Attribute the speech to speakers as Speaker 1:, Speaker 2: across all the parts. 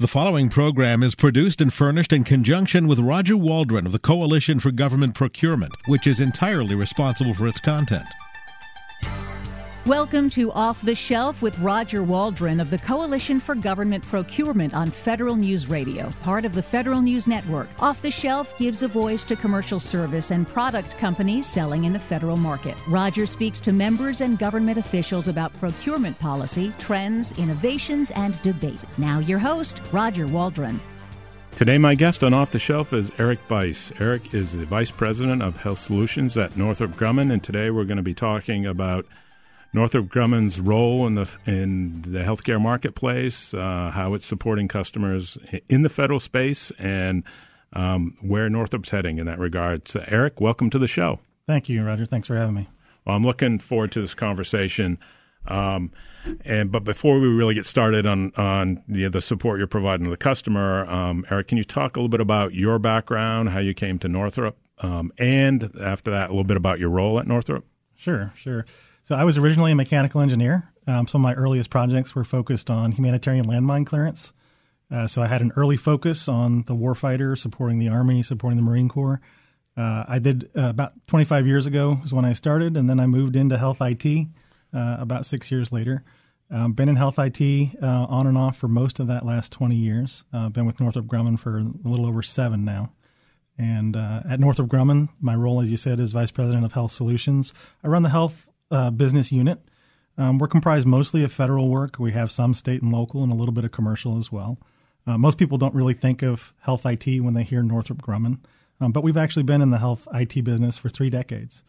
Speaker 1: The following program is produced and furnished in conjunction with Roger Waldron of the Coalition for Government Procurement, which is entirely responsible for its content.
Speaker 2: Welcome to Off the Shelf with Roger Waldron of the Coalition for Government Procurement on Federal News Radio, part of the Federal News Network. Off the Shelf gives a voice to commercial service and product companies selling in the federal market. Roger speaks to members and government officials about procurement policy, trends, innovations, and debates. Now, your host, Roger Waldron.
Speaker 3: Today, my guest on Off the Shelf is Erik Bruice. Eric is the Vice President of Health Solutions at Northrop Grumman, and today we're going to be talking about Northrop Grumman's role in the in the healthcare marketplace, uh, how it's supporting customers in the federal space, and um, where Northrop's heading in that regard. So, Erik, welcome to the show.
Speaker 4: Thank you, Roger. Thanks for having me.
Speaker 3: Well, I'm looking forward to this conversation. Um, and but before we really get started on on the, the support you're providing to the customer, um, Erik, can you talk a little bit about your background, how you came to Northrop, um, and after that, a little bit about your role at Northrop?
Speaker 4: Sure, sure. So I was originally a mechanical engineer. Um, some of my earliest projects were focused on humanitarian landmine clearance. Uh, so I had an early focus on the warfighter, supporting the Army, supporting the Marine Corps. Uh, I did uh, about 25 years ago is when I started, and then I moved into health IT uh, about six years later. Um, been in health IT uh, on and off for most of that last 20 years. Uh, been with Northrop Grumman for a little over seven now. And at Northrop Grumman, my role, as you said, is Vice President of Health Solutions. I run the health uh, business unit. Um, we're comprised mostly of federal work. We have some state and local and a little bit of commercial as well. Uh, most people don't really think of health IT when they hear Northrop Grumman, um, but we've actually been in the health IT business for three decades.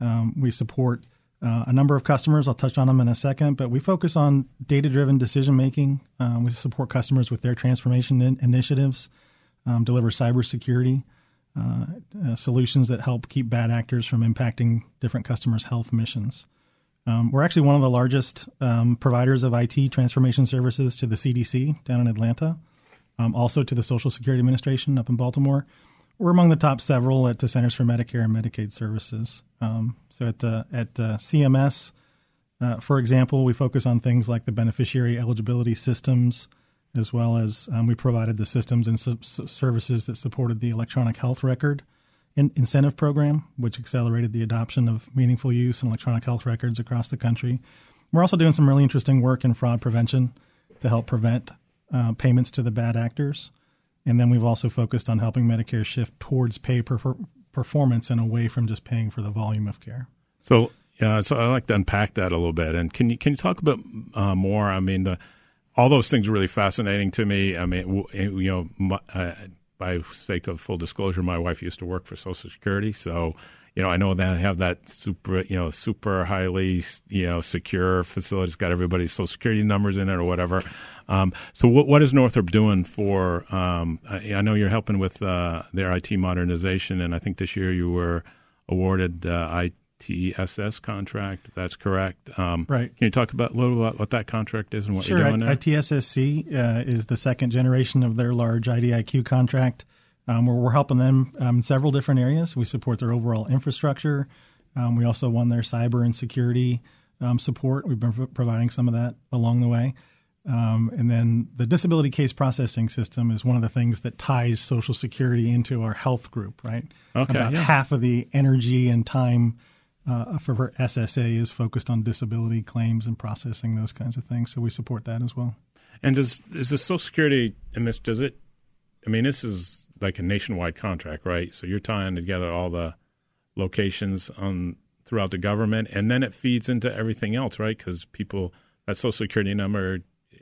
Speaker 4: Um, we support uh, a number of customers. I'll touch on them in a second, but we focus on data driven decision making. Um, we support customers with their transformation in- initiatives, um, deliver cybersecurity uh, uh, solutions that help keep bad actors from impacting different customers' health missions. Um, we're actually one of the largest um, providers of IT transformation services to the CDC down in Atlanta, um, also to the Social Security Administration up in Baltimore. We're among the top several at the Centers for Medicare and Medicaid Services. Um, so at uh, at uh, CMS, uh, for example, we focus on things like the beneficiary eligibility systems, as well as um, we provided the systems and su- services that supported the electronic health record in- incentive program, which accelerated the adoption of meaningful use in electronic health records across the country. We're also doing some really interesting work in fraud prevention to help prevent uh, payments to the bad actors. And then we've also focused on helping Medicare shift towards pay per- performance and away from just paying for the volume of care.
Speaker 3: So, yeah, so I like to unpack that a little bit. And can you can you talk a bit uh, more? I mean, the all those things are really fascinating to me. I mean, you know, my, uh, by sake of full disclosure, my wife used to work for Social Security, so you know, I know they have that super, you know, super highly, you know, secure facility. It's got everybody's social security numbers in it or whatever. Um, so, what what is Northrop doing for? Um, I, I, know you're helping with uh, their IT modernization, and I think this year you were awarded uh, ITSS contract. That's correct. Um,
Speaker 4: right.
Speaker 3: Can you talk about a little about what that contract is and what
Speaker 4: sure.
Speaker 3: you're doing there?
Speaker 4: ITSSC uh, is the second generation of their large IDIQ contract. Um, where we're helping them um, in several different areas. We support their overall infrastructure. Um, we also won their cyber and security um, support. We've been pro- providing some of that along the way. Um, and then the disability case processing system is one of the things that ties Social Security into our health group, right?
Speaker 3: Okay.
Speaker 4: About
Speaker 3: yeah.
Speaker 4: half of the energy and time uh, for her SSA is focused on disability claims and processing those kinds of things. So we support that as well.
Speaker 3: And does is the Social Security and this does it? I mean, this is like a nationwide contract, right? So you're tying together all the locations on throughout the government, and then it feeds into everything else, right? Because people that Social Security number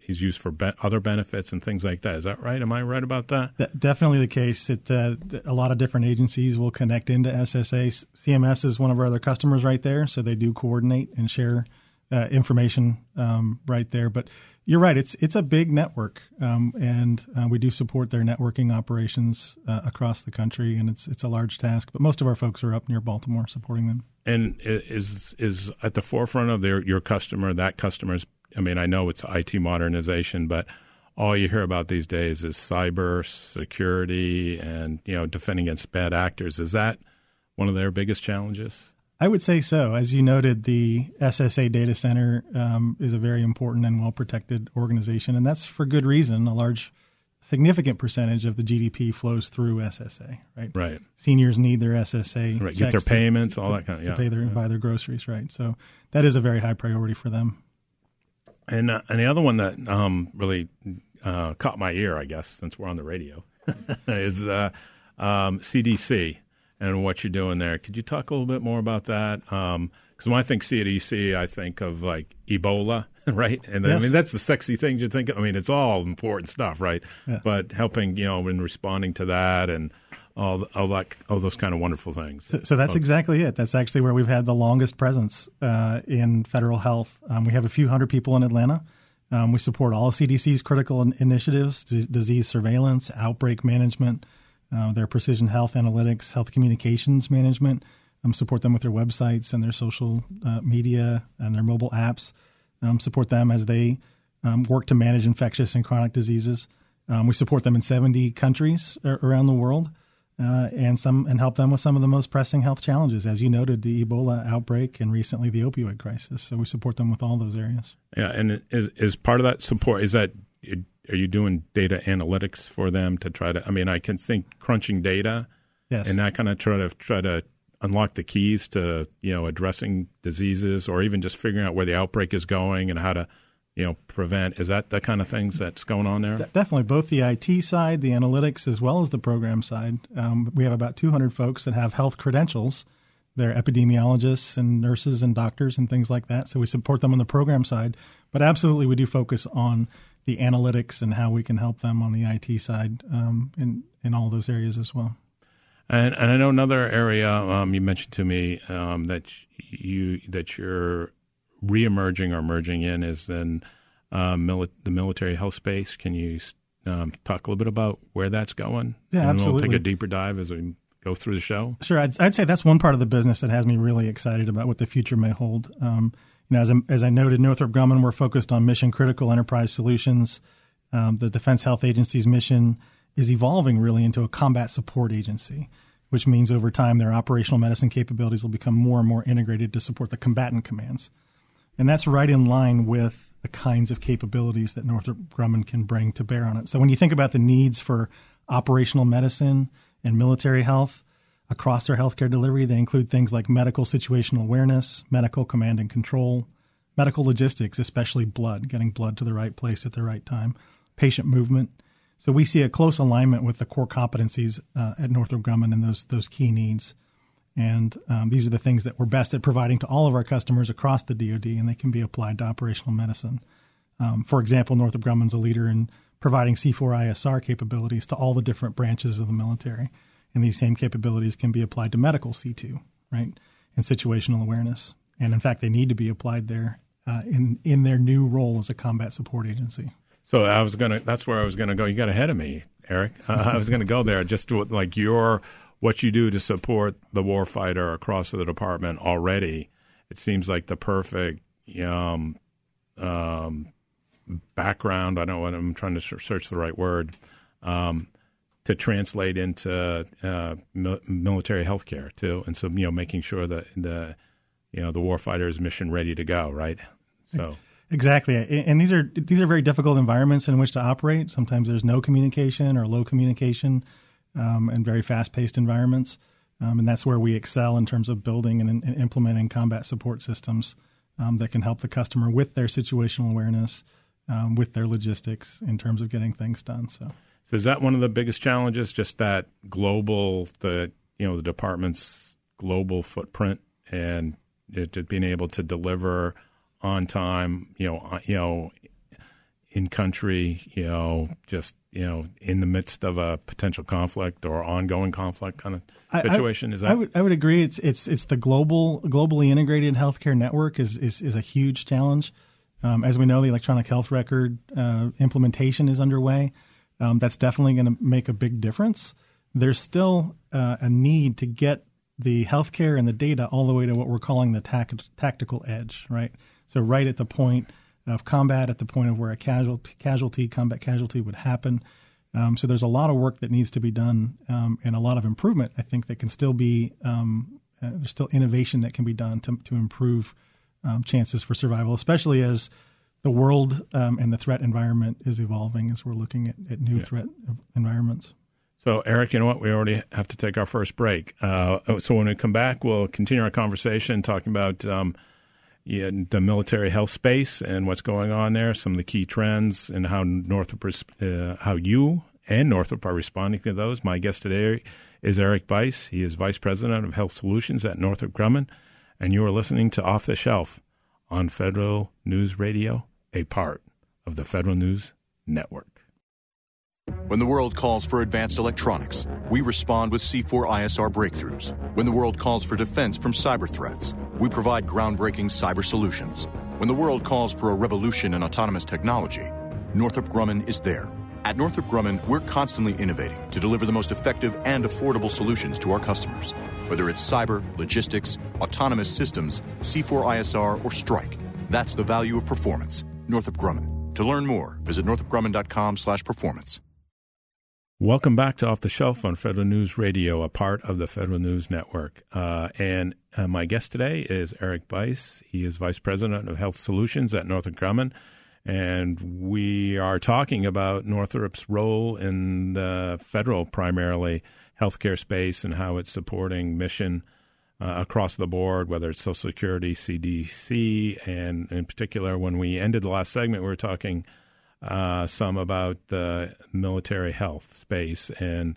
Speaker 3: is used for be- other benefits and things like that. Is that right? Am I right about that?
Speaker 4: Definitely the case. It, uh, a lot of different agencies will connect into SSA. CMS is one of our other customers right there, so they do coordinate and share uh, information um, right there. But you're right; it's it's a big network, um, and uh, we do support their networking operations uh, across the country, and it's it's a large task. But most of our folks are up near Baltimore supporting them.
Speaker 3: And is is at the forefront of their your customer that customer's I mean, I know it's IT modernization, but all you hear about these days is cyber security and you know defending against bad actors. Is that one of their biggest challenges?
Speaker 4: I would say so. As you noted, the SSA data center um, is a very important and well protected organization, and that's for good reason. A large significant percentage of the GDP flows through SSA, right?
Speaker 3: Right.
Speaker 4: Seniors need their SSA.
Speaker 3: Right. Get their payments, to, all that kind of, yeah.
Speaker 4: To pay their, buy their groceries, right? So that is a very high priority for them.
Speaker 3: And, uh, and the other one that um, really uh, caught my ear, I guess, since we're on the radio, is uh, um, CDC and what you're doing there. Could you talk a little bit more about that? Because um, when I think CDC, I think of like Ebola right? And yes. I mean, that's the sexy thing you think. Of. I mean, it's all important stuff, right? Yeah. But helping, you know, in responding to that and all, all that, all those kind of wonderful things.
Speaker 4: So, so that's okay. exactly it. That's actually where we've had the longest presence uh, in federal health. Um, we have a few hundred people in Atlanta. Um, we support all CDC's critical initiatives: disease surveillance, outbreak management, uh, their precision health analytics, health communications management. Um, support them with their websites and their social uh, media and their mobile apps um, support them as they um, work to manage infectious and chronic diseases. Um, we support them in 70 countries around the world. Uh, and some and help them with some of the most pressing health challenges, as you noted, the Ebola outbreak and recently the opioid crisis. So we support them with all those areas.
Speaker 3: Yeah, and is is part of that support is that are you doing data analytics for them to try to? I mean, I can think crunching data,
Speaker 4: yes,
Speaker 3: and that kind of try to try to unlock the keys to you know addressing diseases or even just figuring out where the outbreak is going and how to you know prevent. Is that the kind of things that's going on there?
Speaker 4: Definitely both the it side the analytics as well as the program side. Um, we have about 200 folks that have health credentials they're epidemiologists and nurses and doctors and things like that so we support them on the program side but absolutely we do focus on the analytics and how we can help them on the it side um, in in all those areas as well
Speaker 3: and, and I know another area um, you mentioned to me um, that you that you're reemerging or merging in is in uh, mili- the military health space. Can you um, talk a little bit about where that's going?
Speaker 4: Yeah,
Speaker 3: and
Speaker 4: absolutely.
Speaker 3: We'll take a deeper dive as we go through the show.
Speaker 4: Sure, I'd, I'd, say that's one part of the business that has me really excited about what the future may hold. Um, you know, as I, as I noted, Northrop Grumman, we're focused on mission critical enterprise solutions. Um, the Defense Health Agency's mission is evolving really into a combat support agency, which means over time their operational medicine capabilities will become more and more integrated to support the combatant commands. And that's right in line with the kinds of capabilities that Northrop Grumman can bring to bear on it. So when you think about the needs for operational medicine and military health across their healthcare delivery, they include things like medical situational awareness, medical command and control, medical logistics, especially blood, getting blood to the right place at the right time, patient movement, so we see a close alignment with the core competencies uh, at Northrop Grumman and those those key needs. And um, these are the things that we're best at providing to all of our customers across the DoD, and they can be applied to operational medicine. Um, for example, Northrop Grumman's a leader in providing C4ISR capabilities to all the different branches of the military, and these same capabilities can be applied to medical C2, right, and situational awareness. And in fact, they need to be applied there uh, in in their new role as a combat support agency.
Speaker 3: So I was gonna. That's where I was gonna go. You got ahead of me, Erik. Uh, I was gonna go there. Just to, like your what you do to support the warfighter across the department already. It seems like the perfect um, um, background. I don't know I'm trying to search the right word um, to translate into uh, military healthcare too, and so you know making sure that the you know the warfighter is mission ready to go. Right. So.
Speaker 4: Exactly, and these are these are very difficult environments in which to operate. Sometimes there's no communication or low communication, um, and very fast-paced environments, um, and that's where we excel in terms of building and, and implementing combat support systems um, that can help the customer with their situational awareness, um, with their logistics in terms of getting things done. So.
Speaker 3: so, is that one of the biggest challenges? Just that global, the you know the department's global footprint and it, being able to deliver on time, you know, uh, you know, in country, you know, just you know, in the midst of a potential conflict or ongoing conflict kind of situation.
Speaker 4: I,
Speaker 3: is that?
Speaker 4: I would, I would agree. It's it's it's the global globally integrated healthcare network is is, is a huge challenge. Um, as we know, the electronic health record uh, implementation is underway. Um, that's definitely going to make a big difference. There's still uh, a need to get the healthcare and the data all the way to what we're calling the tac- tactical edge, right? So right at the point of combat, at the point of where a casualty, casualty combat casualty would happen. Um, so there's a lot of work that needs to be done um, and a lot of improvement. I think that can still be um, uh, there's still innovation that can be done to to improve um, chances for survival, especially as the world um, and the threat environment is evolving as we're looking at, at new yeah. threat environments.
Speaker 3: So, Erik, you know what? We already have to take our first break. Uh, oh, so, when we come back, we'll continue our conversation talking about um, the military health space and what's going on there, some of the key trends, and how Northrop, uh, how you and Northrop are responding to those. My guest today is Erik Bruice. He is Vice President of Health Solutions at Northrop Grumman, and you are listening to Off the Shelf on Federal News Radio a part of the Federal News Network.
Speaker 5: When the world calls for advanced electronics, we respond with C4ISR breakthroughs. When the world calls for defense from cyber threats, we provide groundbreaking cyber solutions. When the world calls for a revolution in autonomous technology, Northrop Grumman is there. At Northrop Grumman, we're constantly innovating to deliver the most effective and affordable solutions to our customers. Whether it's cyber, logistics, autonomous systems, C4ISR, or strike, that's the value of performance. Northrop Grumman. To learn more, visit northropgrumman.com slash performance.
Speaker 3: Welcome back to Off the Shelf on Federal News Radio, a part of the Federal News Network. Uh, and uh, my guest today is Erik Bruice. He is Vice President of Health Solutions at Northrop Grumman. And we are talking about Northrop's role in the federal, primarily, healthcare space and how it's supporting mission – uh, across the board, whether it's Social Security, CDC, and in particular, when we ended the last segment, we were talking uh, some about the military health space and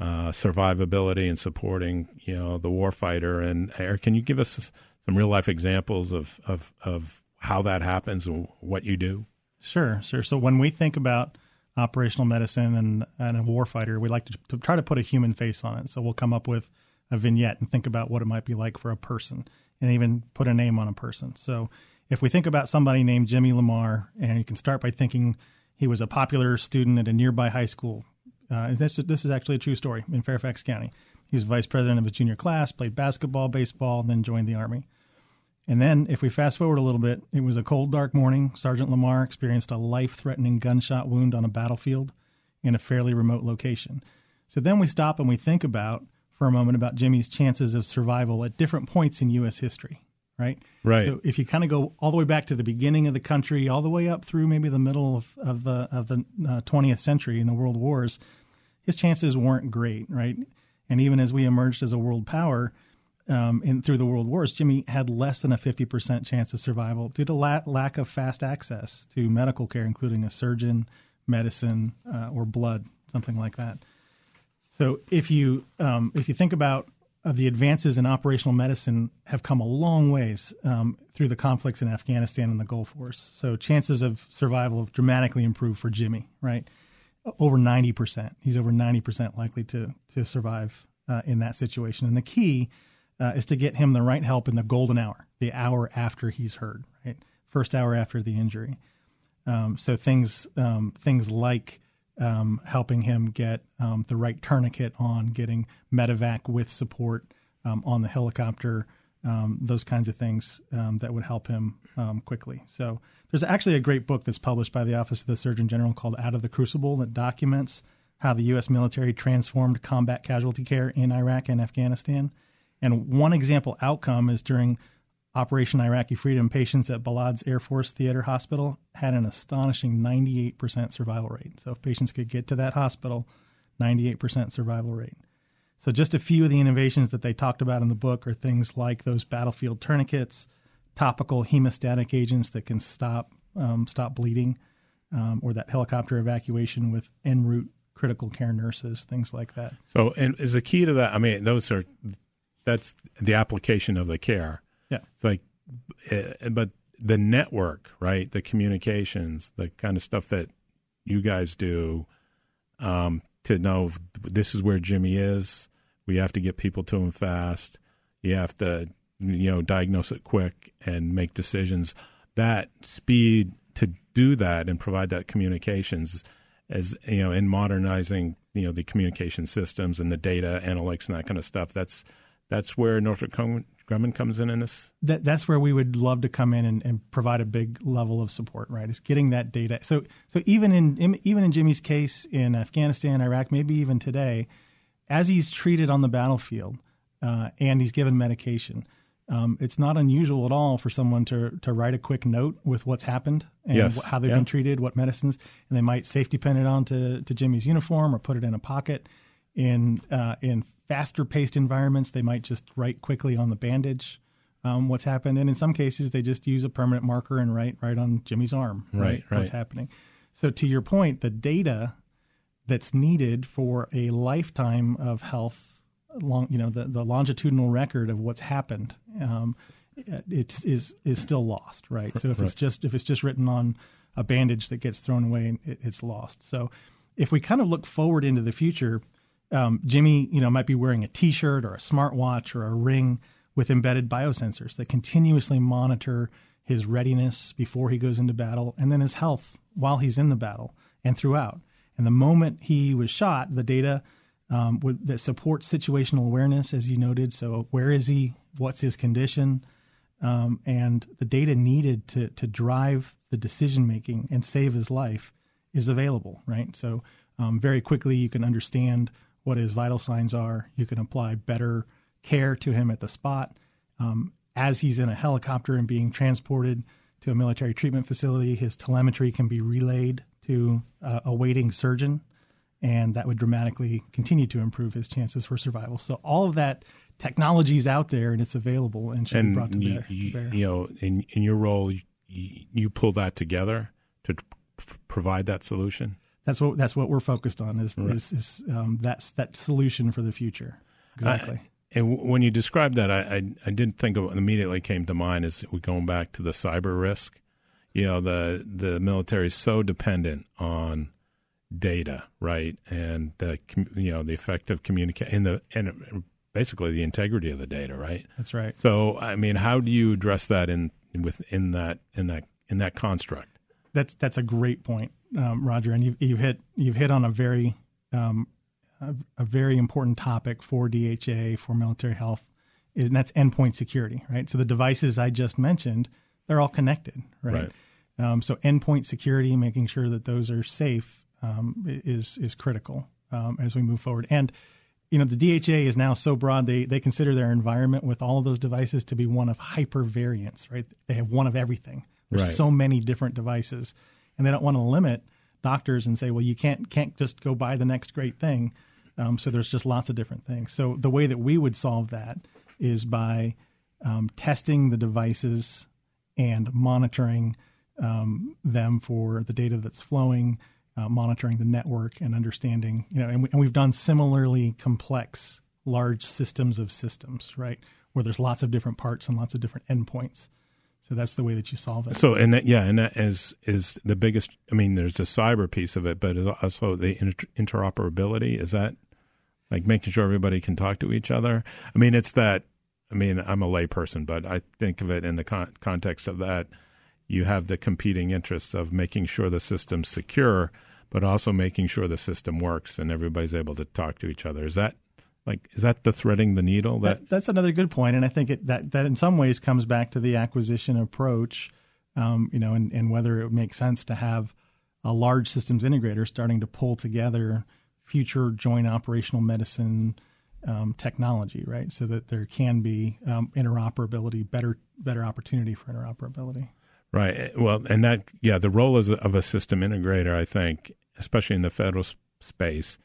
Speaker 3: uh, survivability and supporting, you know, the warfighter. And Erik, can you give us some real life examples of, of, of how that happens and what you do?
Speaker 4: Sure, sure. So when we think about operational medicine and, and a warfighter, we like to, to try to put a human face on it. So we'll come up with – a vignette and think about what it might be like for a person and even put a name on a person. So if we think about somebody named Jimmy Lamar, and you can start by thinking he was a popular student at a nearby high school. Uh, this, this is actually a true story in Fairfax County. He was vice president of his junior class, played basketball, baseball, and then joined the Army. And then, if we fast forward a little bit, it was a cold, dark morning. Sergeant Lamar experienced a life threatening gunshot wound on a battlefield in a fairly remote location. So then we stop and we think about for a moment about Jimmy's chances of survival at different points in U.S. history, right?
Speaker 3: Right.
Speaker 4: So if you kind of go all the way back to the beginning of the country, all the way up through maybe the middle of, of the of the uh, 20th century in the world wars, his chances weren't great, right? And even as we emerged as a world power um, in through the world wars, Jimmy had less than a 50% chance of survival due to la- lack of fast access to medical care, including a surgeon, medicine, uh, or blood, something like that. So if you um, if you think about uh, the advances in operational medicine have come a long ways um, through the conflicts in Afghanistan and the Gulf Wars. So chances of survival have dramatically improved for Jimmy. Right, over ninety percent. He's over ninety percent likely to to survive uh, in that situation. And the key uh, is to get him the right help in the golden hour, the hour after he's hurt. Right, first hour after the injury. Um, so things um, things like um, helping him get um, the right tourniquet on, getting medevac with support um, on the helicopter, um, those kinds of things that would help him quickly. So there's actually a great book that's published by the Office of the Surgeon General called Out of the Crucible that documents how the U.S. military transformed combat casualty care in Iraq and Afghanistan. And one example outcome is during Operation Iraqi Freedom, patients at Balad's Air Force Theater Hospital had an astonishing 98% survival rate. So if patients could get to that hospital, 98% survival rate. So just a few of the innovations that they talked about in the book are things like those battlefield tourniquets, topical hemostatic agents that can stop um, stop bleeding, um, or that helicopter evacuation with en route critical care nurses, things like that.
Speaker 3: So, and is the key to that? I mean, those are that's the application of the care
Speaker 4: yeah.
Speaker 3: It's like, eh, but the network, right? The communications, the kind of stuff that you guys do um, to know this is where Jimmy is. We have to get people to him fast. You have to, you know, diagnose it quick and make decisions. That speed to do that and provide that communications as you know in modernizing you know the communication systems and the data analytics and that kind of stuff that's that's where Northrop Grumman comes in in this?
Speaker 4: That, that's where we would love to come in and, and, provide a big level of support, right? Is getting that data. So, so even in even in Jimmy's case in Afghanistan, Iraq, maybe even today, as he's treated on the battlefield uh, and he's given medication, um, it's not unusual at all for someone to to write a quick note with what's happened and
Speaker 3: Yes.
Speaker 4: wh- how they've
Speaker 3: Yeah.
Speaker 4: been treated, what medicines, and they might safety pin it onto to Jimmy's uniform or put it in a pocket. In uh, in faster paced environments, they might just write quickly on the bandage um, what's happened, and in some cases, they just use a permanent marker and write right on Jimmy's arm,
Speaker 3: Right,
Speaker 4: what's
Speaker 3: right.
Speaker 4: happening. So to your point, the data that's needed for a lifetime of health, long you know the, the longitudinal record of what's happened, um, it's is is still lost, right? So if it's just if it's just written on a bandage that gets thrown away, it, it's lost. So if we kind of look forward into the future, um, Jimmy, you know, might be wearing a T-shirt or a smartwatch or a ring with embedded biosensors that continuously monitor his readiness before he goes into battle, and then his health while he's in the battle and throughout. And the moment he was shot, the data um, would, that supports situational awareness, as you noted. So, where is he? What's his condition? Um, and the data needed to to drive the decision making and save his life is available, right? So, um, very quickly you can understand what his vital signs are. You can apply better care to him at the spot. Um, as he's in a helicopter and being transported to a military treatment facility, his telemetry can be relayed to uh, a waiting surgeon, and that would dramatically continue to improve his chances for survival. So all of that technology is out there and it's available and should be brought to
Speaker 3: you,
Speaker 4: bear.
Speaker 3: you,
Speaker 4: bear.
Speaker 3: you know, in in your role, you, you pull that together to provide that solution.
Speaker 4: That's what that's what we're focused on is is, is um, that's that solution for the future. Exactly.
Speaker 3: I- and w- when you described that, I, I I didn't think of immediately came to mind is we going back to the cyber risk. You know, the the military is so dependent on data, right, and the you know the effective communication and the and basically the integrity of the data, right.
Speaker 4: that's right.
Speaker 3: So, I mean, how do you address that in within that in that in that construct?
Speaker 4: That's that's a great point, um, Roger, and you've, you've hit you've hit on a very um, a, a very important topic for DHA for military health, and that's endpoint security, right? So the devices I just mentioned, they're all connected, right?
Speaker 3: Right.
Speaker 4: Um, so endpoint security, making sure that those are safe, um, is is critical um, as we move forward. And you know, the DHA is now so broad they they consider their environment with all of those devices to be one of hypervariance, right? They have one of everything. There's
Speaker 3: Right.
Speaker 4: so many different devices, and they don't want to limit doctors and say, well, you can't can't just go buy the next great thing. Um, so there's just lots of different things. So the way that we would solve that is by um, testing the devices and monitoring um, them for the data that's flowing, uh, monitoring the network, and understanding. You know, and, we, and we've done similarly complex large systems of systems, right, where there's lots of different parts and lots of different endpoints. So that's the way that you solve it.
Speaker 3: So, and that, yeah, and that is is the biggest. I mean, there's the cyber piece of it, but also the inter- interoperability. Is that like making sure everybody can talk to each other? I mean, it's that. I mean, I'm a layperson, but I think of it in the con- context of that. You have the competing interests of making sure the system's secure, but also making sure the system works and everybody's able to talk to each other. Is that like is that the threading the needle? That,
Speaker 4: That, that's another good point, and I think it, that that in some ways comes back to the acquisition approach, um, you know, and, and whether it makes sense to have a large systems integrator starting to pull together future joint operational medicine um, technology, right? So that there can be um, interoperability, better better opportunity for interoperability.
Speaker 3: Right. Well, and that yeah, the role a, of a system integrator, I think, especially in the federal space.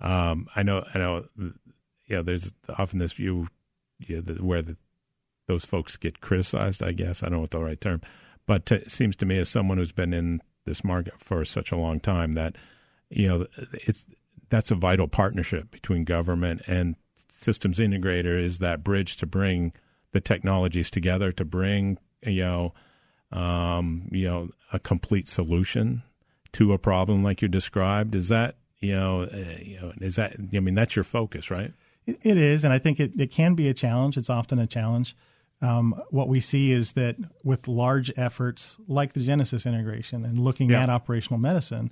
Speaker 3: Um, I know, I know, know, there's often this view, that where the, those folks get criticized. I guess. I don't know what the right term, but t- it seems to me as someone who's been in this market for such a long time that you know it's that's a vital partnership between government and systems integrator is that bridge to bring the technologies together to bring you know um, you know a complete solution to a problem like you described. Is that you know uh, you know is that I mean that's your focus right
Speaker 4: It, is, and I think it, it can be a challenge. It's often a challenge. Um, what we see is that with large efforts like the Genesis integration and looking
Speaker 3: Yeah.
Speaker 4: at operational medicine,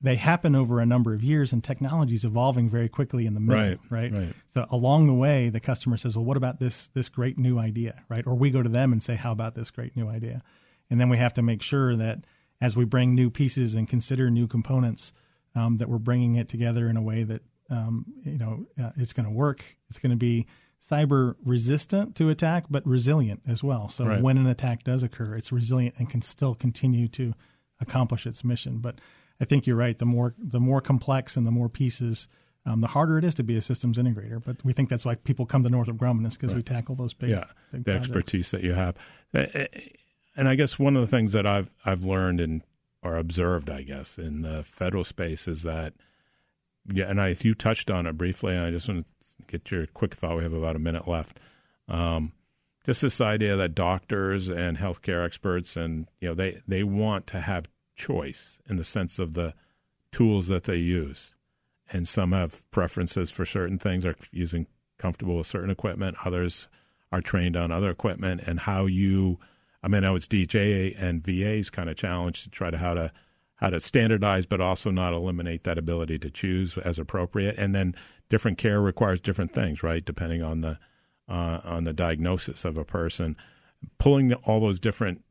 Speaker 4: they happen over a number of years, and technology is evolving very quickly in the middle,
Speaker 3: Right,
Speaker 4: right?
Speaker 3: right.
Speaker 4: So along the way, the customer says, "Well, what about this this great new idea?" Right? Or we go to them and say, "How about this great new idea?" And then we have to make sure that as we bring new pieces and consider new components, um, that we're bringing it together in a way that um, you know uh, it's going to work. It's going to be cyber resistant to attack, but resilient as well. So
Speaker 3: Right.
Speaker 4: when an attack does occur, it's resilient and can still continue to accomplish its mission. But I think you're right. The more the more complex and the more pieces, um, the harder it is to be a systems integrator. But we think that's why people come to Northrop Grumman is because we tackle those big,
Speaker 3: yeah,
Speaker 4: big
Speaker 3: the
Speaker 4: projects.
Speaker 3: expertise that you have. Uh, uh, And I guess one of the things that I've I've learned and or observed, I guess, in the federal space is that yeah, and I you touched on it briefly, and I just want to get your quick thought. We have about a minute left. Um, just this idea that doctors and healthcare experts and you know they they want to have choice in the sense of the tools that they use and some have preferences for certain things are using comfortable with certain equipment others are trained on other equipment and how you i mean i know it's DHA and va's kind of challenge to try to how to how to standardize but also not eliminate that ability to choose as appropriate. And then different care requires different things right? Depending on the uh, on the diagnosis of a person. Pulling all those different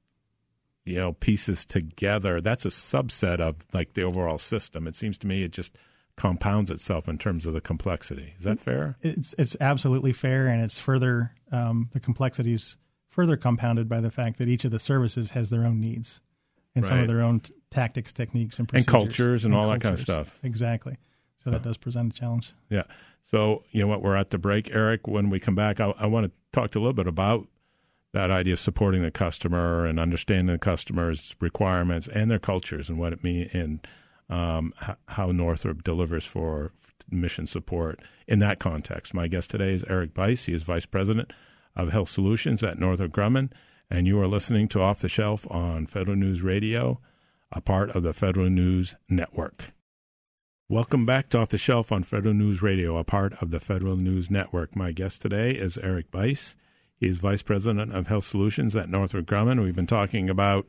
Speaker 3: you know pieces together that's a subset of like the overall system. It seems to me it just compounds itself in terms of the complexity. Is that fair?
Speaker 4: It's it's absolutely fair, and it's further um, the complexities further compounded by the fact that each of the services has their own needs and some of their own t- tactics, techniques, and
Speaker 3: And cultures and all that kind of stuff.
Speaker 4: Exactly. So that does present a challenge.
Speaker 3: yeah so you know what we're at the break erik when we come back i, I want to talk to a little bit about that idea of supporting the customer and understanding the customer's requirements and their cultures and what it means and um, how Northrop delivers for mission support in that context. My guest today is Erik Bruice. He is Vice President of Health Solutions at Northrop Grumman, and you are listening to Off the Shelf on Federal News Radio, a part of the Federal News Network. Welcome back to Off the Shelf on Federal News Radio, a part of the Federal News Network. My guest today is Erik Bruice. He is Vice President of Health Solutions at Northrop Grumman. We've been talking about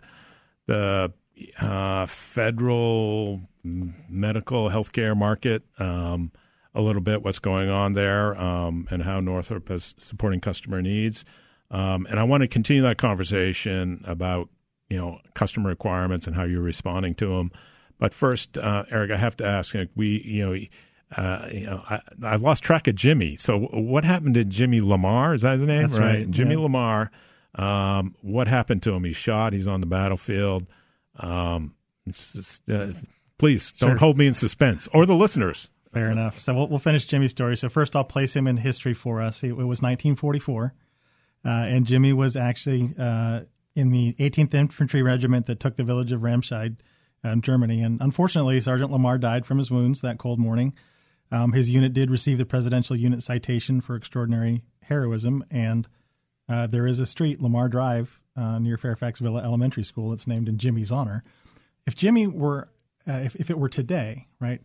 Speaker 3: the uh, federal medical healthcare market um, a little bit, what's going on there, um, and how Northrop is supporting customer needs. Um, and I want to continue that conversation about you know customer requirements and how you're responding to them. But first, uh, Erik, I have to ask. like, We, you know, uh, you know, I, I've lost track of Jimmy. So, what happened to Jimmy Lamar? Is that his name?
Speaker 4: That's right,
Speaker 3: Jimmy
Speaker 4: yeah.
Speaker 3: Lamar. Um, what happened to him? He's shot. He's on the battlefield. Um, just, uh, please don't
Speaker 4: Sure.
Speaker 3: hold me in suspense or the listeners.
Speaker 4: Fair enough. So we'll, we'll finish Jimmy's story. So first, I'll place him in history for us. It, it was 1944, uh, and Jimmy was actually uh, in the 18th Infantry Regiment that took the village of Ramscheid, um, Germany. And unfortunately, Sergeant Lamar died from his wounds that cold morning. Um, his unit did receive the Presidential Unit Citation for extraordinary heroism, and uh, there is a street, Lamar Drive, uh, near Fairfax Villa Elementary School. It's named in Jimmy's honor. If Jimmy were, uh, if, if it were today, right,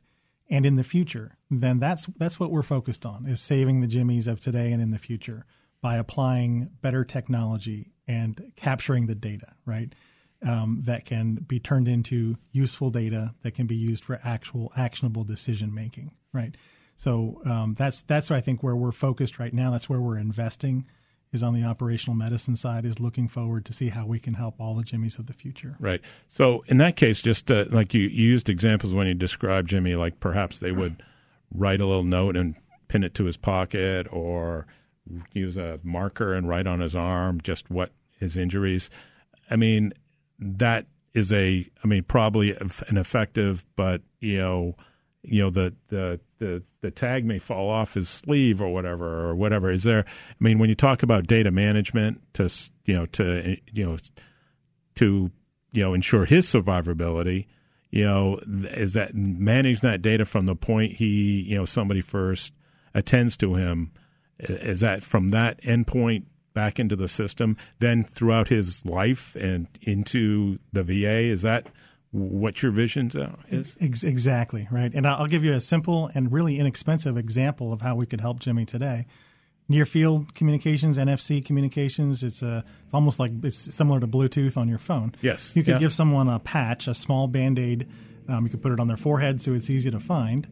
Speaker 4: and in the future, then that's that's what we're focused on is saving the Jimmies of today and in the future by applying better technology and capturing the data, right? Um, that can be turned into useful data that can be used for actual actionable decision making, right? So um, that's that's I think where we're focused right now. That's where we're investing is on the operational medicine side. Is looking forward to see how we can help all the Jimmies of the future.
Speaker 3: Right. So in that case, just uh, like you, you used examples when you described Jimmy, like perhaps they would write a little note and pin it to his pocket, or use a marker and write on his arm just what his injuries. I mean, that is a, I mean, probably an effective, but you know, you know the the the the tag may fall off his sleeve or whatever or whatever. Is there? I mean, when you talk about data management to you know to you know to you know ensure his survivability you know is that manage that data from the point he you know somebody first attends to him is that from that endpoint back into the system then throughout his life and into the VA is that what your vision is
Speaker 4: exactly right. And I'll give you a simple and really inexpensive example of how we could help Jimmy today. Near field communications, NFC communications. It's a it's almost like it's similar to Bluetooth on your phone.
Speaker 3: Yes.
Speaker 4: you could
Speaker 3: Yeah.
Speaker 4: give someone a patch, a small band aid. Um, you could put it on their forehead so it's easy to find.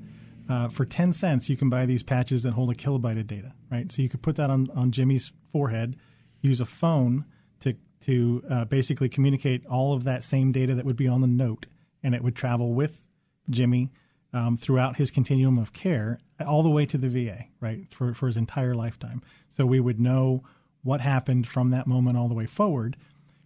Speaker 4: Uh, for ten cents, you can buy these patches that hold a kilobyte of data. Right, so you could put that on on Jimmy's forehead. Use a phone to to uh, basically communicate all of that same data that would be on the note, and it would travel with Jimmy um, throughout his continuum of care, all the way to the VA, right, for, for his entire lifetime. So we would know what happened from that moment all the way forward.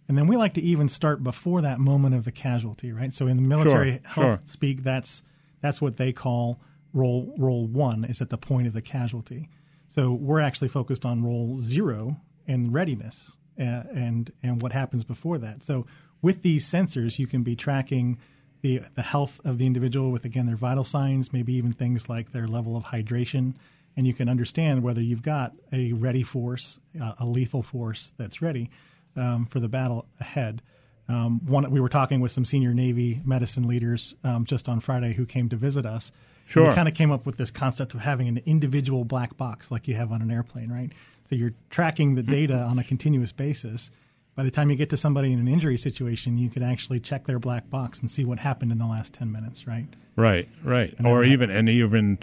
Speaker 4: And then we like to even start before that moment of the casualty, right? So in the military
Speaker 3: Sure,
Speaker 4: health
Speaker 3: sure.
Speaker 4: speak, that's that's what they call role role one is at the point of the casualty. So we're actually focused on role zero and readiness uh, and and what happens before that. So with these sensors, you can be tracking the the health of the individual with again their vital signs, maybe even things like their level of hydration, and you can understand whether you've got a ready force, uh, a lethal force that's ready um, for the battle ahead. Um, one, we were talking with some senior Navy medicine leaders um, just on Friday who came to visit us. And
Speaker 3: Sure.
Speaker 4: we kind of came up with this concept of having an individual black box like you have on an airplane, right? So you're tracking the mm-hmm. data on a continuous basis. By the time you get to somebody in an injury situation, you can actually check their black box and see what happened in the last 10 minutes, right?
Speaker 3: Right, right,
Speaker 4: And
Speaker 3: or even and even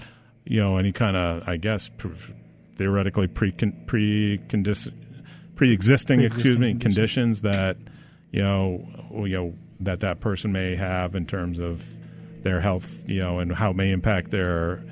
Speaker 3: you know any kind of I guess pr- theoretically pre pre pre existing excuse me
Speaker 4: Pre-existing
Speaker 3: conditions that you know you know that that person may have in terms of their health you know and how it may impact their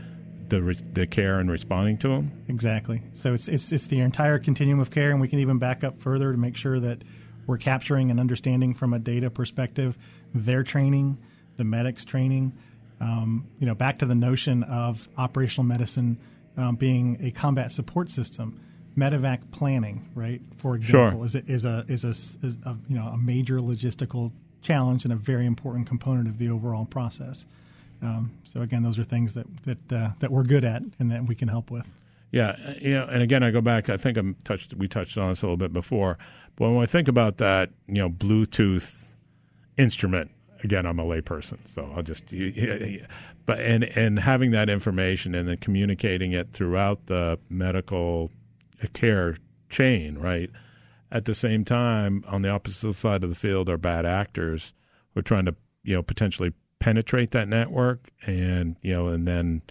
Speaker 3: the the care and responding to them.
Speaker 4: Exactly. So it's it's it's the entire continuum of care, and we can even back up further to make sure that we're capturing and understanding from a data perspective their training, the medics training. Um, you know, back to the notion of operational medicine um, being a combat support system. Medevac planning, right? For example,
Speaker 3: Sure.
Speaker 4: is a, is a is a, is a you know a major logistical challenge and a very important component of the overall process. Um, so again, those are things that that uh, that we're good at and that we can help with.
Speaker 3: Yeah, you know, and again, I go back. I think I'm touched. We touched on this a little bit before, but when I think about that, you know, Bluetooth instrument. Again, I'm a layperson, so I'll just. You, you- but and and having that information and then communicating it throughout the medical care chain, right? At the same time, on the opposite side of the field are bad actors who are trying to, you know, potentially penetrate that network and you know, and then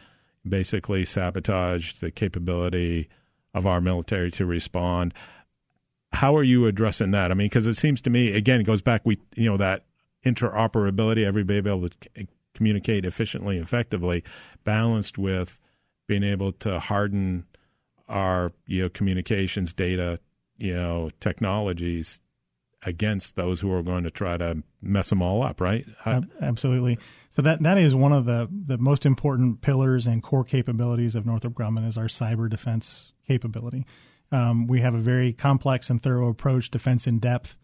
Speaker 3: basically sabotage the capability of our military to respond. How are you addressing that? I mean, because it seems to me, again, it goes back, we, you know, that interoperability, everybody be able to c- communicate efficiently, effectively, balanced with being able to harden our, you know, communications data, you know, technologies against those who are going to try to mess them all up, right?
Speaker 4: Ab- Absolutely. So that that is one of the the most important pillars and core capabilities of Northrop Grumman is our cyber defense capability. Um, we have a very complex and thorough approach, defense in depth,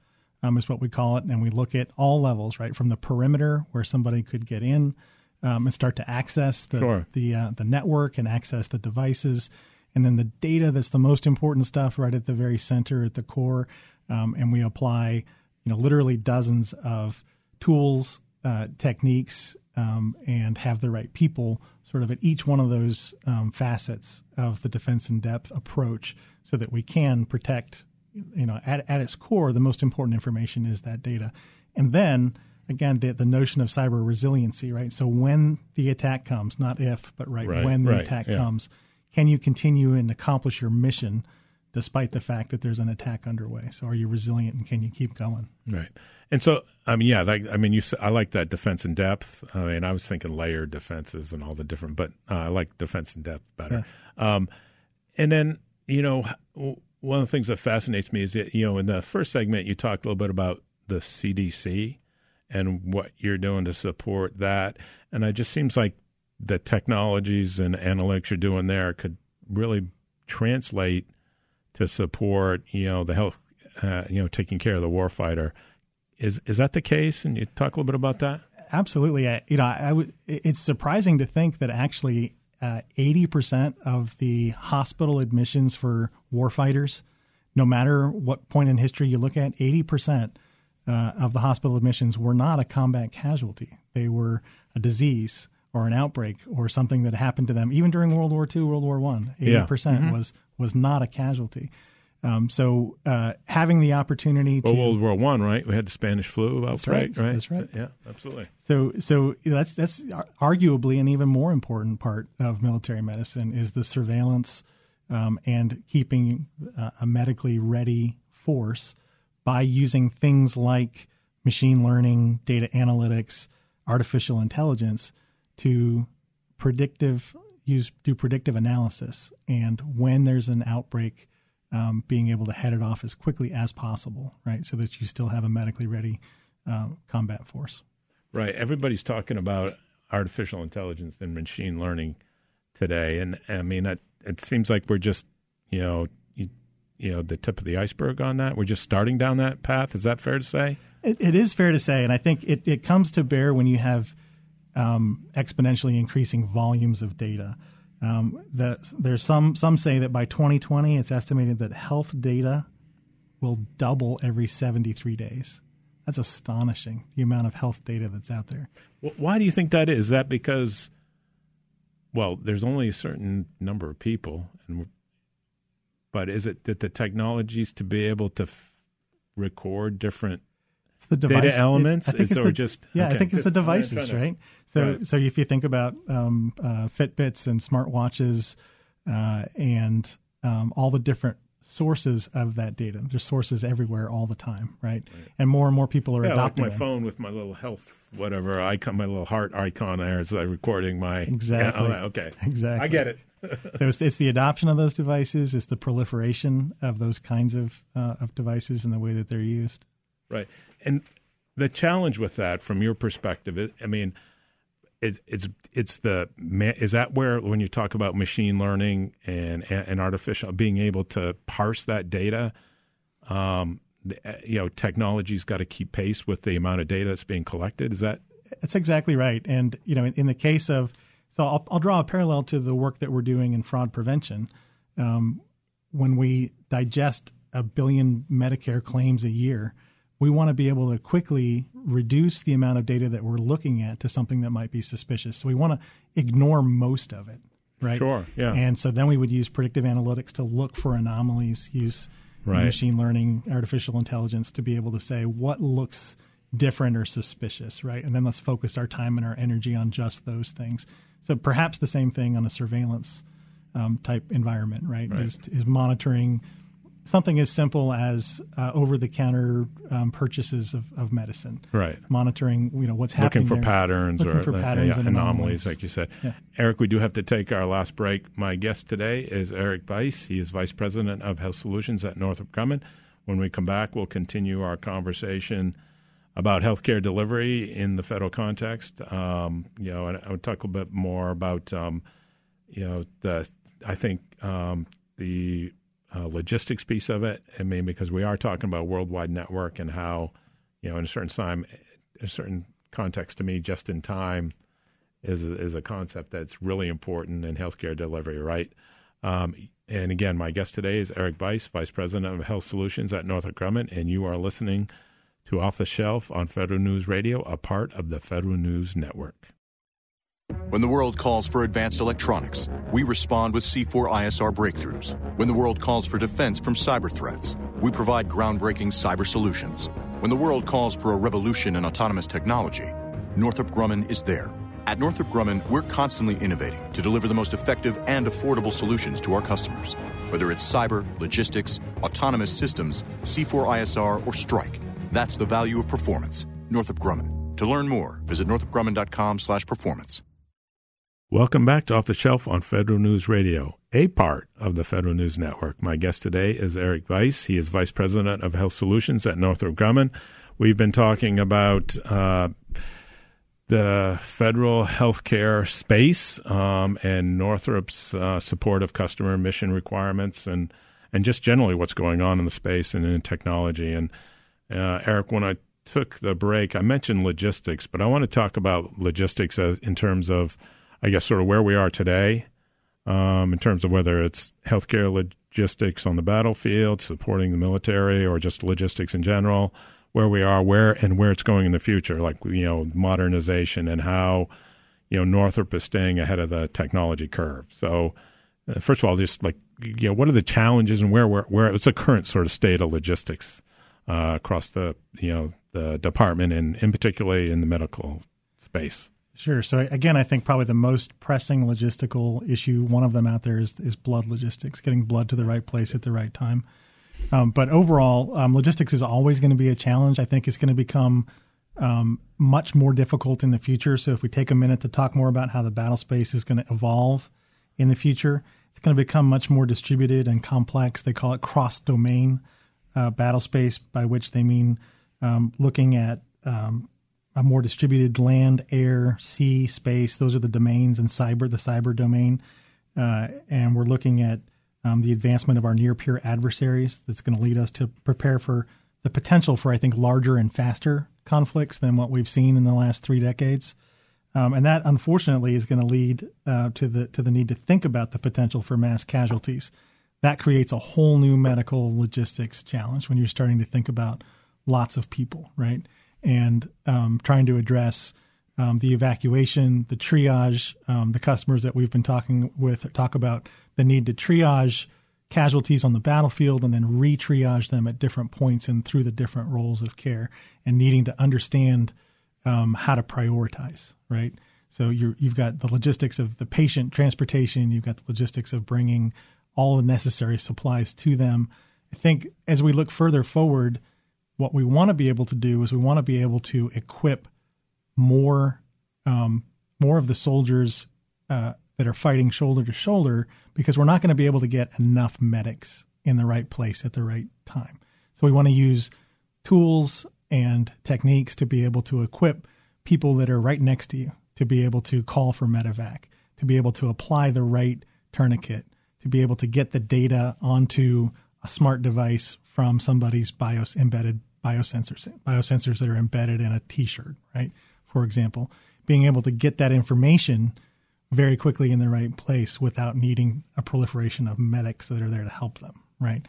Speaker 4: um, is what we call it, and we look at all levels, right from the perimeter where somebody could get in um, and start to access the
Speaker 3: Sure.
Speaker 4: the uh, the network and access the devices, and then the data that's the most important stuff right at the very center at the core, um, and we apply you know literally dozens of tools, uh, techniques, um, and have the right people sort of at each one of those um, facets of the defense in depth approach, so that we can protect. You know, at, at its core, the most important information is that data, and then again the, the notion of cyber resiliency, right? So when the attack comes, not if, but right,
Speaker 3: Right,
Speaker 4: when the
Speaker 3: right,
Speaker 4: attack
Speaker 3: yeah.
Speaker 4: comes, can you continue and accomplish your mission despite the fact that there's an attack underway? So are you resilient and can you keep going?
Speaker 3: Right. And so, I mean, yeah, like, I mean, you, I like that defense in depth. I mean, I was thinking layered defenses and all the different, but uh, I like defense in depth better. Um, and then, you know, one of the things that fascinates me is that, you know, in the first segment, you talked a little bit about the CDC and what you're doing to support that. And it just seems like the technologies and analytics you're doing there could really translate to support, you know, the health, uh, you know, taking care of the warfighter. Is is that the case? And you talk a little bit about that.
Speaker 4: Absolutely. I, you know, I, I w- it's surprising to think that actually uh, 80% of the hospital admissions for warfighters, no matter what point in history you look at, 80% uh, of the hospital admissions were not a combat casualty. They were a disease or an outbreak or something that happened to them, even during World War II, World War One. 80%
Speaker 3: Yeah.
Speaker 4: percent was was not a casualty. Um, so uh, having the opportunity to
Speaker 3: Well, World War One, right? We had the Spanish flu outbreak,
Speaker 4: right.
Speaker 3: right?
Speaker 4: That's right.
Speaker 3: Yeah, absolutely.
Speaker 4: So, so that's that's arguably an even more important part of military medicine is the surveillance um, and keeping uh, a medically ready force by using things like machine learning, data analytics, artificial intelligence to predictive use do predictive analysis, and when there's an outbreak, um, being able to head it off as quickly as possible, right, so that you still have a medically ready uh, combat force.
Speaker 3: Right. Everybody's talking about artificial intelligence and machine learning today, and I mean, it, it seems like we're just, you know, you, you know, the tip of the iceberg on that. We're just starting down that path. Is that fair to say?
Speaker 4: It, it is fair to say, and I think it, it comes to bear when you have um, exponentially increasing volumes of data. Um, the, there's some some say that by 2020, it's estimated that health data will double every 73 days. That's astonishing. The amount of health data that's out there.
Speaker 3: Why do you think that is? Is that because, well, there's only a certain number of people, and but is it that the technologies to be able to f- record different
Speaker 4: the device,
Speaker 3: data elements,
Speaker 4: I think
Speaker 3: it's
Speaker 4: the,
Speaker 3: just
Speaker 4: yeah,
Speaker 3: okay.
Speaker 4: I think it's the devices, right? So,
Speaker 3: right.
Speaker 4: so if you think about um, uh, Fitbits and smartwatches uh, and um, all the different sources of that data, there's sources everywhere all the time, right? right. And more and more people are
Speaker 3: yeah,
Speaker 4: adopting
Speaker 3: like my
Speaker 4: them.
Speaker 3: phone with my little health whatever icon, my little heart icon there. It's like recording my
Speaker 4: exactly.
Speaker 3: Yeah, oh, okay,
Speaker 4: exactly.
Speaker 3: I get it.
Speaker 4: so it's, it's, the adoption of those devices, it's the proliferation of those kinds of uh, of devices and the way that they're used.
Speaker 3: Right, and the challenge with that, from your perspective, I mean, it, it's it's the is that where when you talk about machine learning and and artificial being able to parse that data, um, you know, technology's got to keep pace with the amount of data that's being collected. Is that?
Speaker 4: That's exactly right. And you know, in, in the case of, so I'll, I'll, draw a parallel to the work that we're doing in fraud prevention. Um, when we digest a billion Medicare claims a year, we want to be able to quickly reduce the amount of data that we're looking at to something that might be suspicious. So we want to ignore most of it, right?
Speaker 3: Sure, yeah.
Speaker 4: And so then we would use predictive analytics to look for anomalies, use
Speaker 3: right.
Speaker 4: machine learning, artificial intelligence to be able to say what looks different or suspicious, right? And then let's focus our time and our energy on just those things. So perhaps the same thing on a surveillance um, type environment, right?
Speaker 3: right.
Speaker 4: Is, is monitoring something as simple as uh, over-the-counter um, purchases of, of medicine,
Speaker 3: right?
Speaker 4: Monitoring, you know, what's happening.
Speaker 3: Looking for
Speaker 4: there.
Speaker 3: patterns
Speaker 4: Looking
Speaker 3: or
Speaker 4: for
Speaker 3: uh,
Speaker 4: patterns
Speaker 3: yeah,
Speaker 4: and
Speaker 3: anomalies,
Speaker 4: anomalies,
Speaker 3: like you said.
Speaker 4: Yeah.
Speaker 3: Erik, we do have to take our last break. My guest today is Erik Bruice. He is vice president of Health Solutions at Northrop Grumman. When we come back, we'll continue our conversation about healthcare delivery in the federal context. Um, you know, and I would talk a little bit more about, um, you know, the I think um, the uh, logistics piece of it. I mean, because we are talking about worldwide network and how, you know, in a certain time, a certain context to me, just in time is is a concept that's really important in healthcare delivery, right? Um, and again, my guest today is Erik Bruice, Vice President of Health Solutions at Northrop Grumman, and you are listening to Off the Shelf on Federal News Radio, a part of the Federal News Network.
Speaker 5: When the world calls for advanced electronics, we respond with C4 ISR breakthroughs. When the world calls for defense from cyber threats, we provide groundbreaking cyber solutions. When the world calls for a revolution in autonomous technology, Northrop Grumman is there. At Northrop Grumman, we're constantly innovating to deliver the most effective and affordable solutions to our customers. Whether it's cyber, logistics, autonomous systems, C4 ISR, or strike, that's the value of performance. Northrop Grumman. To learn more, visit northropgrumman.com/performance.
Speaker 3: Welcome back to Off the Shelf on Federal News Radio, a part of the Federal News Network. My guest today is Erik Bruice. He is Vice President of Health Solutions at Northrop Grumman. We've been talking about uh, the federal healthcare space um, and Northrop's uh, support of customer mission requirements and, and just generally what's going on in the space and in technology. And uh, Erik, when I took the break, I mentioned logistics, but I want to talk about logistics as, in terms of – I guess, sort of where we are today um, in terms of whether it's healthcare logistics on the battlefield, supporting the military, or just logistics in general, where we are, where and where it's going in the future, like you know modernization and how you know Northrop is staying ahead of the technology curve. So, uh, first of all, just like you know, what are the challenges and where where where it's the current sort of state of logistics uh, across the you know the department and in particularly in the medical space.
Speaker 4: Sure. So again, I think probably the most pressing logistical issue, one of them out there is, is blood logistics, getting blood to the right place at the right time. Um, but overall, um, logistics is always going to be a challenge. I think it's going to become um, much more difficult in the future. So if we take a minute to talk more about how the battle space is going to evolve in the future, it's going to become much more distributed and complex. They call it cross domain uh, battle space, by which they mean um, looking at um, a more distributed land, air, sea, space. Those are the domains and cyber, the cyber domain. Uh, and we're looking at um, the advancement of our near peer adversaries that's going to lead us to prepare for the potential for, I think, larger and faster conflicts than what we've seen in the last three decades. Um, and that, unfortunately, is going to lead uh, to the to the need to think about the potential for mass casualties. That creates a whole new medical logistics challenge when you're starting to think about lots of people, right? And um, trying to address um, the evacuation, the triage, um, the customers that we've been talking with talk about the need to triage casualties on the battlefield and then re-triage them at different points and through the different roles of care and needing to understand um, how to prioritize right? So you have got the logistics of the patient transportation you've got the logistics of bringing all the necessary supplies to them. I think as we look further forward what we want to be able to do is we want to be able to equip more um, more of the soldiers uh, that are fighting shoulder to shoulder because we're not going to be able to get enough medics in the right place at the right time. So we want to use tools and techniques to be able to equip people that are right next to you to be able to call for medevac, to be able to apply the right tourniquet, to be able to get the data onto a smart device from somebody's BIOS embedded biosensors, biosensors that are embedded in a t-shirt, right? For example, being able to get that information very quickly in the right place without needing a proliferation of medics that are there to help them, right?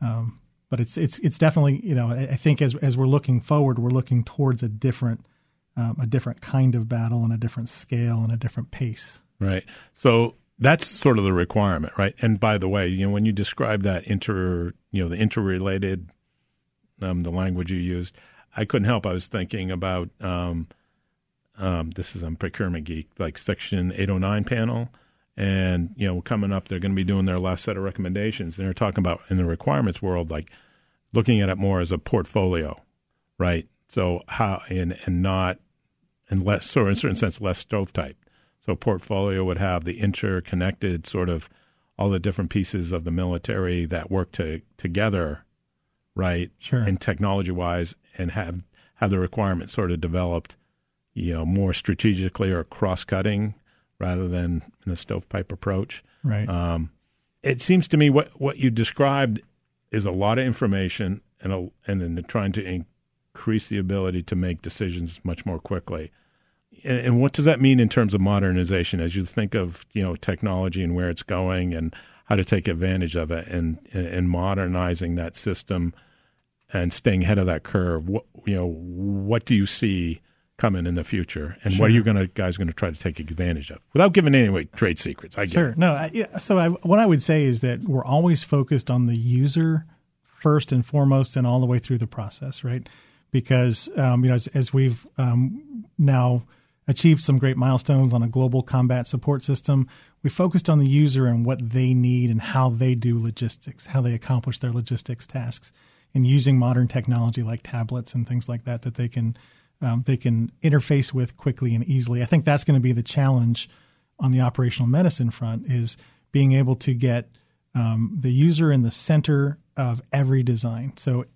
Speaker 4: Um, but it's it's it's definitely you know I think as as we're looking forward, we're looking towards a different um, a different kind of battle and a different scale and a different pace.
Speaker 3: Right. So that's sort of the requirement, right? And by the way, you know when you describe that inter you know the interrelated um, the language you used, I couldn't help. I was thinking about um, um, this is on procurement geek, like Section 809 panel. And, you know, coming up, they're going to be doing their last set of recommendations. And they're talking about in the requirements world, like looking at it more as a portfolio, right? So how, and, and not, and less, so in a certain sense, less stovepipe. So portfolio would have the interconnected sort of all the different pieces of the military that work to, together, right?
Speaker 4: Sure.
Speaker 3: And technology wise, and have, have the requirements sort of developed you know, more strategically or cross cutting rather than in a stovepipe approach.
Speaker 4: Right.
Speaker 3: Um, it seems to me what what you described is a lot of information and a, and then trying to increase the ability to make decisions much more quickly. And, and what does that mean in terms of modernization as you think of you know technology and where it's going and how to take advantage of it and and modernizing that system and staying ahead of that curve? What you know, what do you see? coming in the future, and sure. what are you going to guys going to try to take advantage of without giving any away trade secrets? I get
Speaker 4: sure. It. No, I, so I, what I would say is that we're always focused on the user first and foremost, and all the way through the process, right? Because um, you know, as, as we've um, now achieved some great milestones on a global combat support system, we focused on the user and what they need and how they do logistics, how they accomplish their logistics tasks, and using modern technology like tablets and things like that that they can um, they can interface with quickly and easily. I think that's going to be the challenge on the operational medicine front is being able to get um, the user in the center of every design. So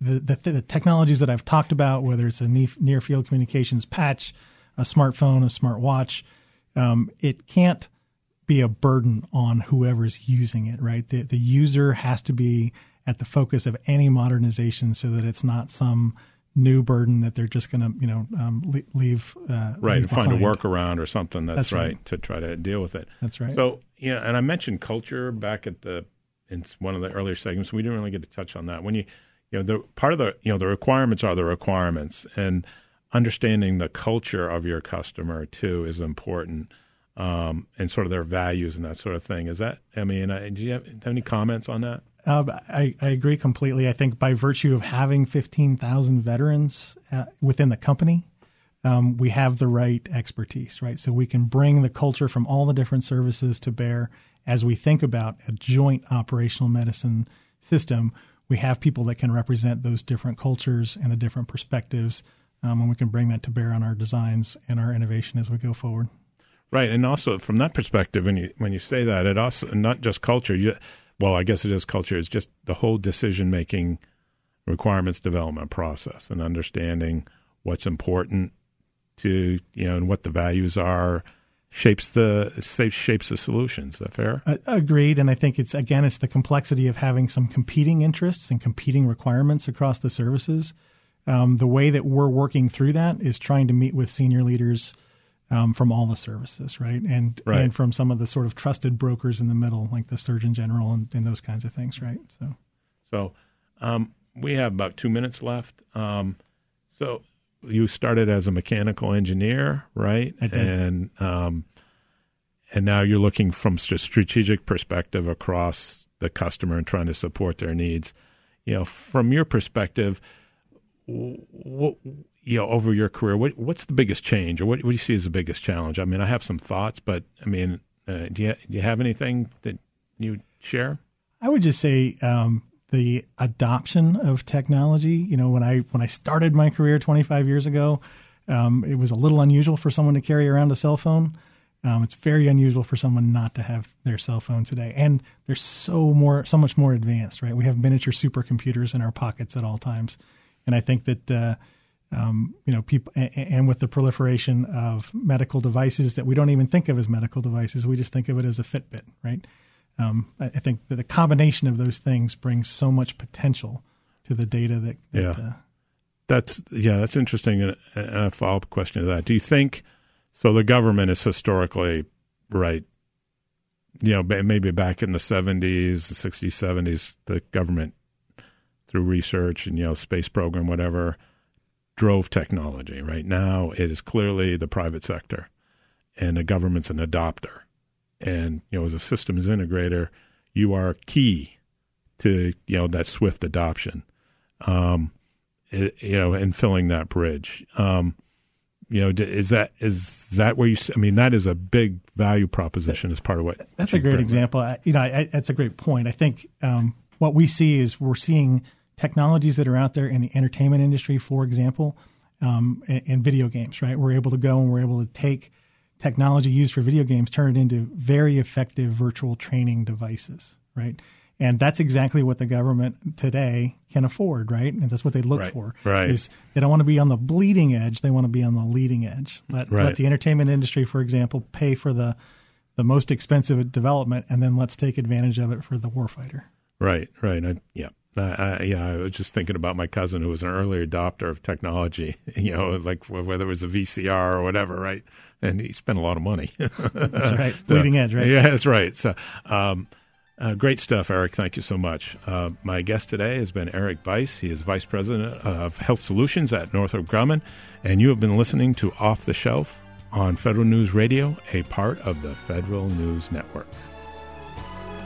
Speaker 4: the, the, the technologies that I've talked about, whether it's a near field communications patch, a smartphone, a smartwatch, um, it can't be a burden on whoever's using it, right? The, the user has to be at the focus of any modernization so that it's not some new burden that they're just going to you know um, leave uh,
Speaker 3: right
Speaker 4: leave
Speaker 3: and find a workaround or something that's, that's right, right, to try to deal with it.
Speaker 4: That's right.
Speaker 3: So yeah and i mentioned culture back at the in one of the earlier segments. We didn't really get to touch on that. When you you know the part of the you know the requirements are the requirements. And understanding the culture of your customer too is important um, and sort of their values and that sort of thing is that i mean uh, do you have, have any comments on that
Speaker 4: uh, I, I, agree completely. I think by virtue of having 15,000 veterans uh, within the company, um, we have the right expertise, right? So we can bring the culture from all the different services to bear as we think about a joint operational medicine system. We have people that can represent those different cultures and the different perspectives um, and we can bring that to bear on our designs and our innovation as we go forward.
Speaker 3: Right, and also from that perspective, when you when you say that, it also not just culture. You, well, I guess it is culture. It's just the whole decision making requirements development process and understanding what's important to you know and what the values are shapes the shapes the solutions. Is that fair?
Speaker 4: Uh, agreed, and I think it's again it's the complexity of having some competing interests and competing requirements across the services. Um, the way that we're working through that is trying to meet with senior leaders um, from all the services, right? And
Speaker 3: right.
Speaker 4: and from some of the sort of trusted brokers in the middle, like the Surgeon General and, and those kinds of things, right? So,
Speaker 3: so um, we have about two minutes left. Um, so you started as a mechanical engineer, right?
Speaker 4: I did.
Speaker 3: And um, and now you're looking from a strategic perspective across the customer and trying to support their needs. You know, from your perspective, what you know over your career, what, what's the biggest change, or what, what, do you see as the biggest challenge? I mean, I have some thoughts, but I mean, uh, do you do you have anything that you share?
Speaker 4: I would just say um, the adoption of technology. You know, when I when I started my career 25 years ago, um, it was a little unusual for someone to carry around a cell phone. Um, it's very unusual for someone not to have their cell phone today, and they're so more so much more advanced. Right, we have miniature supercomputers in our pockets at all times, and I think that. Uh, um, you know, people, and with the proliferation of medical devices that we don't even think of as medical devices, we just think of it as a Fitbit, right? Um, I, I, think that the combination of those things brings so much potential to the data that. that
Speaker 3: yeah, uh, that's yeah, that's interesting. And a follow up question to that: Do you think so? The government is historically right. You know, maybe back in the seventies, sixties, seventies, the government through research and you know space program, whatever drove technology. Right now, it is clearly the private sector, and the government's an adopter. And you know, as a systems integrator, you are key to you know that swift adoption. Um, it, you know, and filling that bridge. Um, you know, is that is that where you? I mean, that is a big value proposition as part of what.
Speaker 4: That's a great example. I, you know, I, that's a great point. I think um, what we see is we're seeing technologies that are out there in the entertainment industry, for example, um, and, and, video games, right? We're able to go and we're able to take technology used for video games, turn it into very effective virtual training devices, right? And that's exactly what the government today can afford, right? And that's what they look
Speaker 3: right,
Speaker 4: for.
Speaker 3: Right.
Speaker 4: Is they don't want to be on the bleeding edge; they want to be on the leading edge. Let,
Speaker 3: right.
Speaker 4: let the entertainment industry, for example, pay for the the most expensive development, and then let's take advantage of it for the warfighter.
Speaker 3: Right. Right. I, yeah. Uh, yeah, I was just thinking about my cousin who was an early adopter of technology, you know, like whether it was a VCR or whatever, right? And he spent a lot of money.
Speaker 4: that's right. so, Leading edge, right?
Speaker 3: Yeah, that's right. So, um, uh, great stuff, Erik. Thank you so much. Uh, my guest today has been Erik Bruice. He is Vice President of Health Solutions at Northrop Grumman. And you have been listening to Off the Shelf on Federal News Radio, a part of the Federal News Network.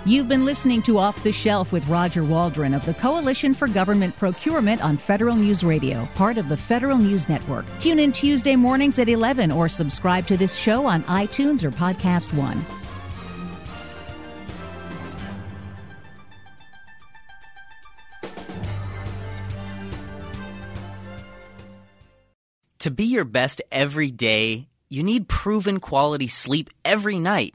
Speaker 2: You've been listening to Off the Shelf with Roger Waldron of the Coalition for Government Procurement on Federal News Radio, part of the Federal News Network. Tune in Tuesday mornings at 11 or subscribe to this show on iTunes or Podcast One.
Speaker 6: To be your best every day, you need proven quality sleep every night.